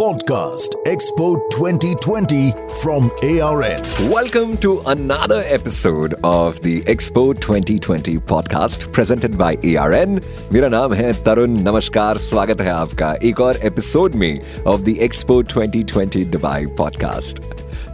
Podcast, Expo 2020 from ARN. Welcome to another episode of the Expo 2020 podcast presented by ARN. मेरा नाम है तरुण, नमस्कार, स्वागत है आपका एक और एपिसोड में of the Expo 2020 Dubai podcast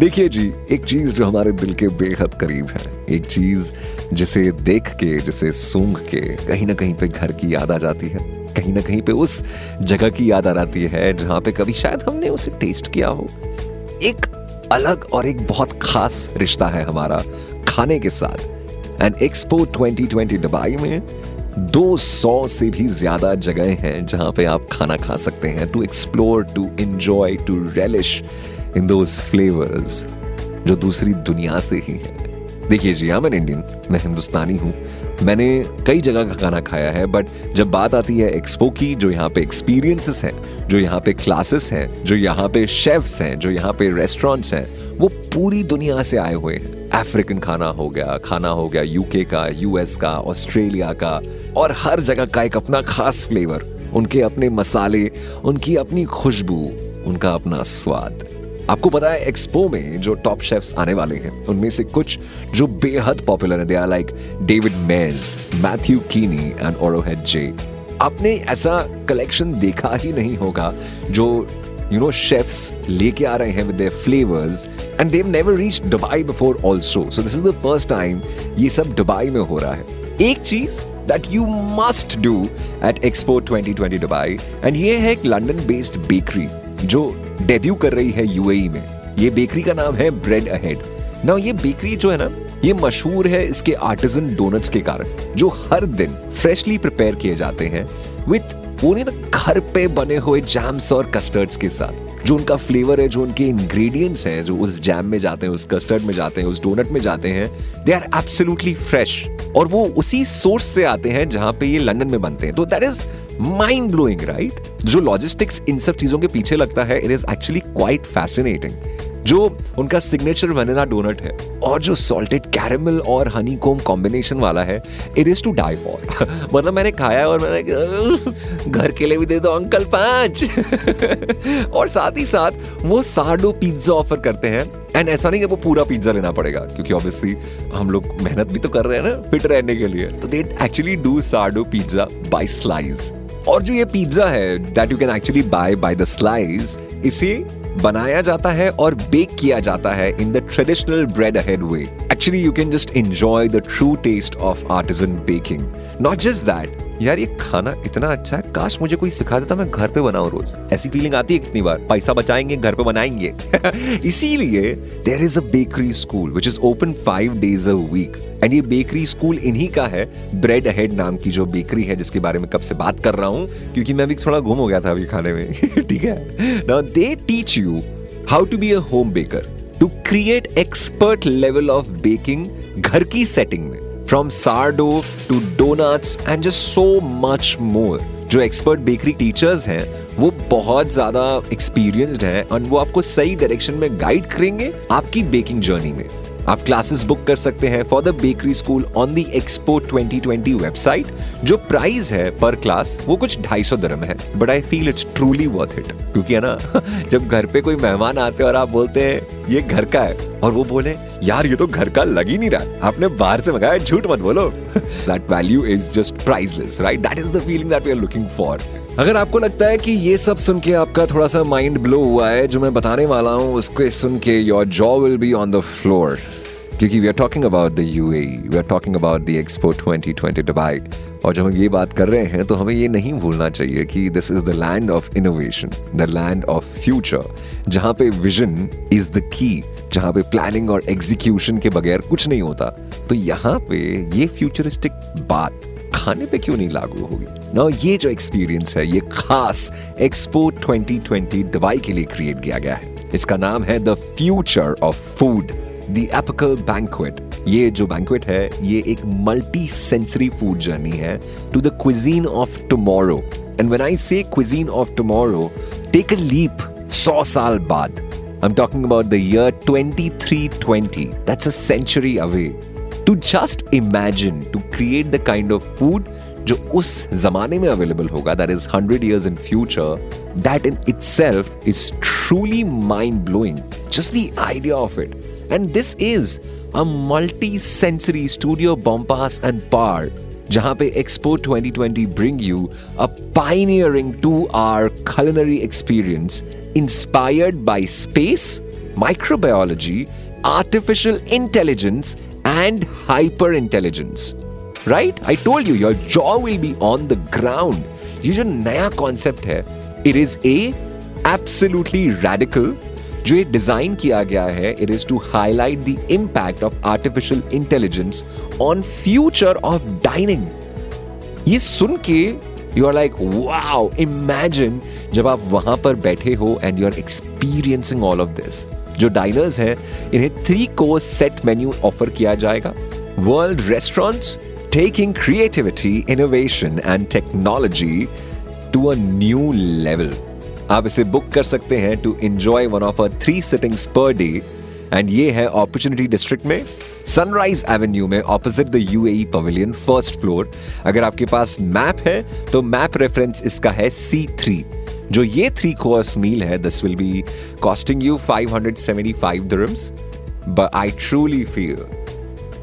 देखिए जी, एक चीज़ जो हमारे दिल के बेहद करीब है, एक चीज़ जिसे देख के, जिसे सूंघ के कहीं ना कहीं पे घर की याद आ जाती है कहीं ना कहीं पे उस जगह की याद आ जाती है, जहाँ पे कभी शायद हमने उसे टेस्ट किया हो। एक अलग और एक बहुत खास रिश्ता है हमारा खाने के साथ। एंड एक्सपो 2020 दुबई में 200 से भी ज़्यादा जगह हैं जहाँ पे आप खाना खा सकते हैं। To explore to enjoy to relish in those flavours जो दूसरी दुनिया से ही है। देखिए जी आई एन इंडियन मैं हिंदुस्तानी हूँ। मैंने कई जगह का खाना खाया है बट जब बात आती है एक्सपो की, जो यहाँ पे एक्सपीरियंसेस हैं, जो यहाँ पे क्लासेस हैं, जो यहाँ पे शेफ्स हैं, जो यहाँ पे रेस्टोरेंट्स हैं, वो पूरी दुनिया से आए हुए हैं। अफ्रीकन खाना हो गया, खाना हो गया यूके का यूएस का ऑस्ट्रेलिया का, और हर जगह का एक अपना खास फ्लेवर उनके अपने मसाले, उनकी अपनी खुशबू, उनका अपना स्वाद। आपको पता है एक्सपो में जो टॉप शेफ्स आने वाले हैं, उनमें से कुछ जो बेहद पॉपुलर है दे आर लाइक डेविड मेज मैथ्यू कीनी एंड ओरोहेड जे आपने ऐसा कलेक्शन देखा ही नहीं होगा जो यू नो शेफ्स लेके आ रहे हैं with their flavours and they never reach Dubai before also so this is the first time ये सब दुबई में हो रहा है। एक चीज़ that you must do at Expo 2020 Dubai and ये है एक लंदन बेस्ड बेकरी जो डेब्यू कर रही है यूएई में। ये बेकरी का नाम है ब्रेड अहेड ना ये बेकरी जो है ना, ये मशहूर है इसके आर्टिजन डोनट्स के कारण, जो हर दिन फ्रेशली प्रिपेयर किए जाते हैं विथ तो घर पे बने हुए जैम्स और कस्टर्ड्स के साथ। जो उनका फ्लेवर है, जो उनके इंग्रेडिएंट्स हैं, जो उस जैम में जाते हैं, उस कस्टर्ड में जाते हैं, उस डोनट में जाते हैं दे आर एब्सोल्युटली फ्रेश और वो उसी सोर्स से आते हैं जहाँ पे ये लंदन में बनते हैं। तो that is mind blowing right जो लॉजिस्टिक्स इन सब चीज़ों के पीछे लगता है it is actually quite fascinating जो उनका सिग्नेचर वनीला डोनट है, और जो सॉल्टेड कैरेमल और हनी कोम कॉम्बिनेशन वाला है it is to die for मतलब मैंने खाया और मैंने घर के लिए भी दे दो अंकल पाँच. और साथ ही साथ वो साडो पिज्जा ऑफ़र करते हैं एंड ऐसा नहीं कि वो पूरा पिज्जा लेना पड़ेगा, क्योंकि ऑब्वियसली हम लोग मेहनत भी तो कर रहे हैं ना फिट रहने के लिए. तो they actually do sourdough pizza by slice और जो ये पिज्जा है that you can actually buy by the slice इसे बनाया जाता है और बेक किया जाता है in the traditional Bread Ahead way actually you can just enjoy the true taste of artisan baking not just that यार ये खाना इतना अच्छा है, काश मुझे कोई सिखा देता मैं घर पे बनाऊँ रोज। ऐसी फीलिंग आती है कितनी बार, पैसा बचाएँगे, घर पे बनाएँगे। इसीलिए there is a bakery school which is open five days a week and ये बेकरी स्कूल इन्हीं का है ब्रेड अहेड नाम की जो बेकरी है, जिसके बारे में कब से बात कर रहा हूँ, क्योंकि मैं भी थोड़ा घूम हो गया था अभी खाने में। ठीक है? Now they teach you how to be a home baker to create expert level of baking घर की सेटिंग में from sourdough to doughnuts and just so much more जो एक्सपर्ट बेकरी टीचर्स हैं, वो बहुत ज़्यादा एक्सपीरियंस्ड हैं और वो आपको सही डायरेक्शन में गाइड करेंगे आपकी बेकिंग जर्नी में। आप क्लासेस बुक कर सकते हैं for the bakery school on the Expo 2020 website जो प्राइस है पर क्लास वो कुछ ढाई सौ दरम है। But I feel it's truly worth it क्योंकि है ना, जब घर पे कोई मेहमान आते हैं और आप बोलते हैं, ये घर का है, और वो बोले, यार, ये तो घर का लग ही नहीं रहा आपने बाहर से मंगाया झूठ मत बोलो। That value is just priceless right that is the feeling that we are looking for अगर आपको लगता है कि ये सब सुन के आपका थोड़ा सा माइंड ब्लो हुआ है, जो मैं बताने वाला हूँ, उसको सुन के your jaw will be on the floor क्योंकि we are talking about the you we are talking about the Expo 2020 Dubai और जब हम ये बात कर रहे हैं तो हमें ये नहीं भूलना चाहिए कि this is the land of innovation the land of future जहाँ पे विजन इज़ द की जहाँ पे प्लानिंग और एग्जीक्यूशन के बगैर कुछ नहीं होता। तो यहाँ पे ये फ्यूचरिस्टिक बात खाने पे क्यों नहीं लागू होगी? ना, ये जो एक्सपीरियंस है, ये खास एक्सपो 2020 दुबई के लिए क्रिएट किया गया है। इसका नाम है the future of food the epical banquet ये जो बैंक्वेट है ये एक मल्टी सेंसरी फ़ूड जर्नी है to the cuisine of tomorrow and when I say cuisine of tomorrow take a leap सौ साल बाद I'm talking about the year 2320. That's a century away. To just imagine to create the kind of food जो उस जमाने में available होगा that is hundred years in future that in itself is truly mind blowing. Just the idea of it. And this is a multi sensory studio bombast and bar जहाँ पे Expo 2020 bring you a pioneering two-hour culinary experience inspired by space, microbiology, artificial intelligence, and hyper intelligence. Right? I told you, your jaw will be on the ground. ये जो नया concept है it is a absolutely radical जो ये design किया गया है it is to highlight the impact of artificial intelligence on future of dining ये सुन के you are like wow imagine जब आप वहाँ पर बैठे हो and you are experiencing all of this जो डाइनर्स हैं, इन्हें three course set menu offer किया जाएगा। World restaurants taking creativity innovation and technology to a new level आप इसे बुक कर सकते हैं to enjoy one of a three sittings per day and ये है अपॉर्चुनिटी डिस्ट्रिक्ट में सनराइज एवेन्यू में opposite the UAE pavilion first floor अगर आपके पास मैप है तो मैप रेफरेंस इसका है सी थ्री जो ये थ्री कोर्स मील है this will be costing you 575 dirhams. But I truly feel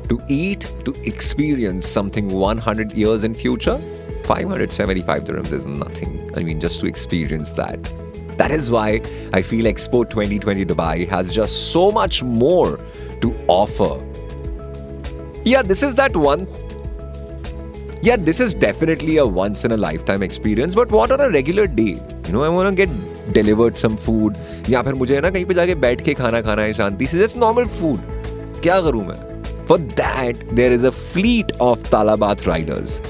to eat, to experience something 100 years in future 575 dirhams is nothing I mean just to experience that that is why I feel Expo 2020 Dubai has just so much more to offer yeah this is that one yeah, this is definitely a once in a lifetime experience. But what on a regular day? You know, I want to get delivered some food. या फिर मुझे ना कहीं पे जाके बैठ के खाना खाना है शांति से जस्ट नॉर्मल फूड क्या करूं मैं for that there is a fleet of Talabat riders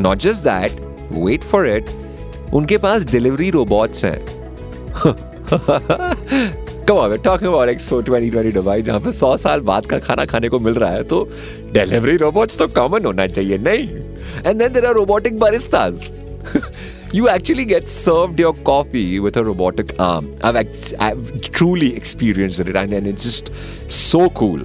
Not just that wait for it उनके पास डिलीवरी रोबोट्स हैं Come on, we're talking about Expo 2020 Dubai जहाँ पे 100 साल बाद का खाना खाने को मिल रहा है तो डिलीवरी रोबोट्स तो कॉमन होना चाहिए नहीं are robotic baristas. you actually get served your coffee with a robotic arm. I've, ex- I've truly experienced it and, and it's just so cool.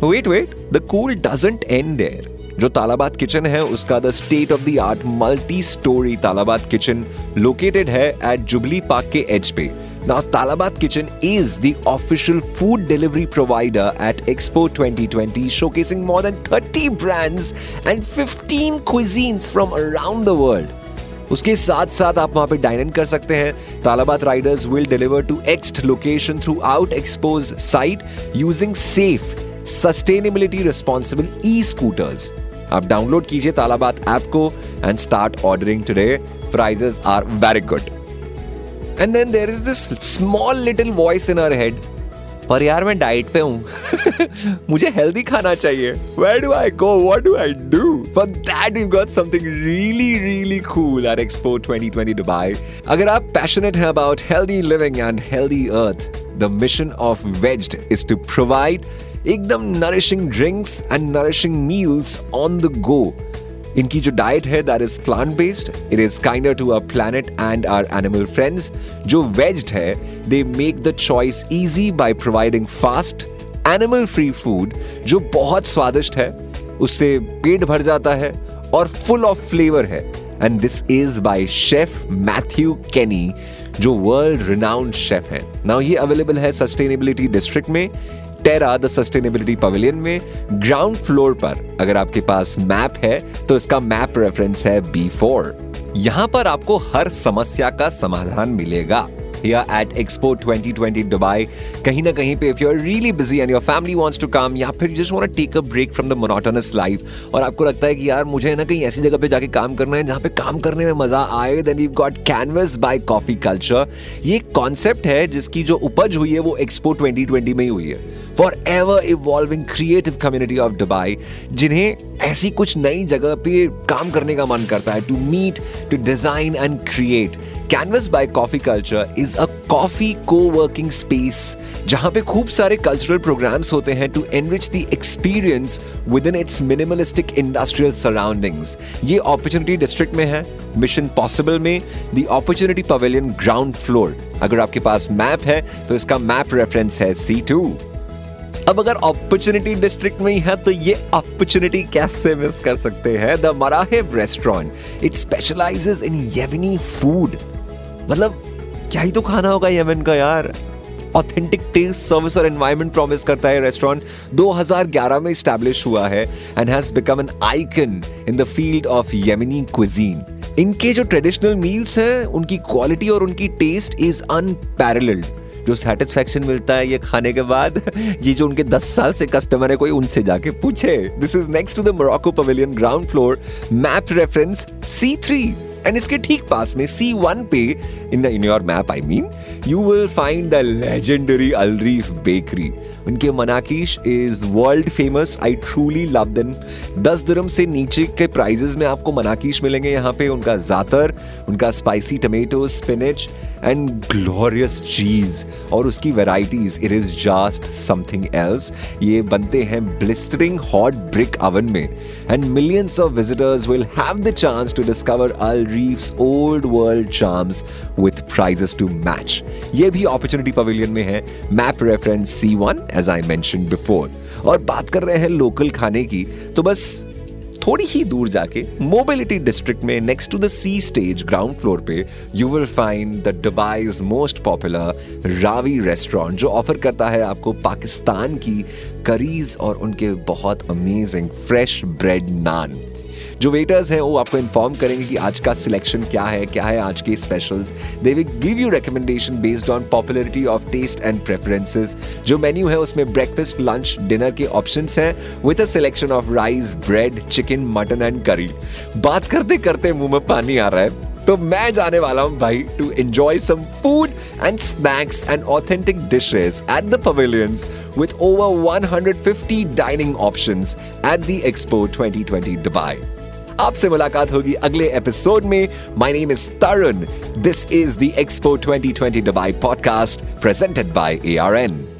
Wait, wait, the cool doesn't end there. जो Talabat kitchen है उसका the state of the art multi storey Talabat kitchen located है at Jubilee park के edge पे। Now, Talabat Kitchen is the official food delivery provider at Expo 2020, showcasing more than 30 brands and 15 cuisines from around the world. उसके साथ साथ आप वहाँ पे dine in कर सकते हैं। Talabat riders will deliver to exact location throughout Expo's site using safe sustainability responsible e scooters आप डाउनलोड कीजिए तालाबाद ऐप को and start ordering today prices are very good and then there is this small little voice in our head पर यार मैं diet पे हूँ। मुझे healthy खाना चाहिए। Where do I go what do I do for that you got something really really cool at Expo 2020 Dubai अगर आप पैशनेट हैं about healthy living and healthy earth the mission of Veged is to provide एकदम nourishing drinks and nourishing meals on the go इनकी जो diet है that is plant based it is kinder to our planet and our animal friends जो वेज्ड है they make the choice easy by providing fast animal free food जो बहुत स्वादिष्ट है, उससे पेट भर जाता है और फुल ऑफ़ फ्लेवर है। And this is by chef Matthew Kenney जो वर्ल्ड रिनाउंड शेफ है। नाउ ये अवेलेबल है सस्टेनेबिलिटी डिस्ट्रिक्ट में टेरा द सस्टेनेबिलिटी पवेलियन में ग्राउंड फ्लोर पर। अगर आपके पास मैप है तो इसका मैप रेफरेंस है बी फोर यहाँ पर आपको हर समस्या का समाधान मिलेगा। Here at Expo 2020 Dubai. कहीं ना कहीं पे, if you're really busy and your family wants to come, या फिर you just want to take a break from the monotonous life, और आपको लगता है कि यार मुझे ना कहीं ऐसी जगह पे जाके काम करना है जहाँ पे काम करने में मज़ा आए, then you've got Canvas by Coffee Culture. ये कॉन्सेप्ट है जिसकी जो उपज हुई है वो Expo 2020 में ही हुई है forever evolving creative community of Dubai जिन्हें ऐसी कुछ नई जगह पे काम करने का मन करता है to meet to design and create Canvas by Coffee Culture is a coffee coworking space जहाँ पे खूब सारे कल्चरल प्रोग्राम्स होते हैं to enrich the experience within its minimalistic industrial surroundings ये अपॉर्चुनिटी डिस्ट्रिक्ट में है मिशन पॉसिबल में the Opportunity Pavilion ground floor अगर आपके पास मैप है तो इसका मैप रेफरेंस है सी टू अब अगर अपॉर्चुनिटी डिस्ट्रिक्ट में ही है तो ये अपॉर्चुनिटी कैसे मिस कर सकते हैं? The Marahib restaurant it specializes in Yemeni food मतलब क्या ही तो खाना होगा यमन का यार? ऑथेंटिक टेस्ट सर्विस और एनवायरमेंट प्रॉमिस करता है रेस्टोरेंट 2011 में स्टैब्लिश हुआ है and has become an icon in the field of Yemeni cuisine इनके जो ट्रेडिशनल मील्स हैं, उनकी क्वालिटी और उनकी टेस्ट इज़ अनपैरेलल्ड जो सेटिस्फेक्शन मिलता है ये खाने के बाद, ये जो उनके 10 साल से कस्टमर है, कोई उनसे जाके पूछे। This is next to the Morocco pavilion ground floor map reference C three and इसके ठीक पास में सी वन पे in in your map I mean you will find the legendary Al Reef bakery उनके manakish is world famous I truly love them दस dirham से नीचे के प्राइजेस में आपको मनाकिश मिलेंगे यहाँ पे, उनका जातर, उनका spicy tomato spinach and glorious cheese और उसकी varieties it is just something else ये बनते हैं ब्लिस्टरिंग हॉट ब्रिक अवन में. And millions of visitors will have the chance to discover Al Reef's old world charms with prices to match ये भी opportunity pavilion में है map reference C one as I mentioned before और बात कर रहे हैं लोकल खाने की तो बस थोड़ी ही दूर जाके मोबिलिटी डिस्ट्रिक्ट में next to the sea stage ground floor पे you will find the Dubai's most popular Ravi restaurant जो ऑफ़र करता है आपको पाकिस्तान की करीज और उनके बहुत अमेजिंग फ्रेश ब्रेड नान जो वेटर्स हैं, वो आपको इन्फॉर्म करेंगे कि आज का सिलेक्शन क्या है क्या है आज के specials they will give you recommendation based on popularity of taste and preferences जो मेन्यू है, उसमें ब्रेकफास्ट लंच डिनर के ऑप्शन हैं with a selection of rice bread chicken mutton and curry बात करते करते मुँह में पानी आ रहा है। तो मैं जाने वाला हूँ, भाई to enjoy some food and snacks and authentic dishes at the pavilions with over 150 dining options at the Expo 2020 Dubai. आपसे मुलाकात होगी अगले एपिसोड में। My name is Tarun this is the expo 2020 Dubai podcast presented by ARN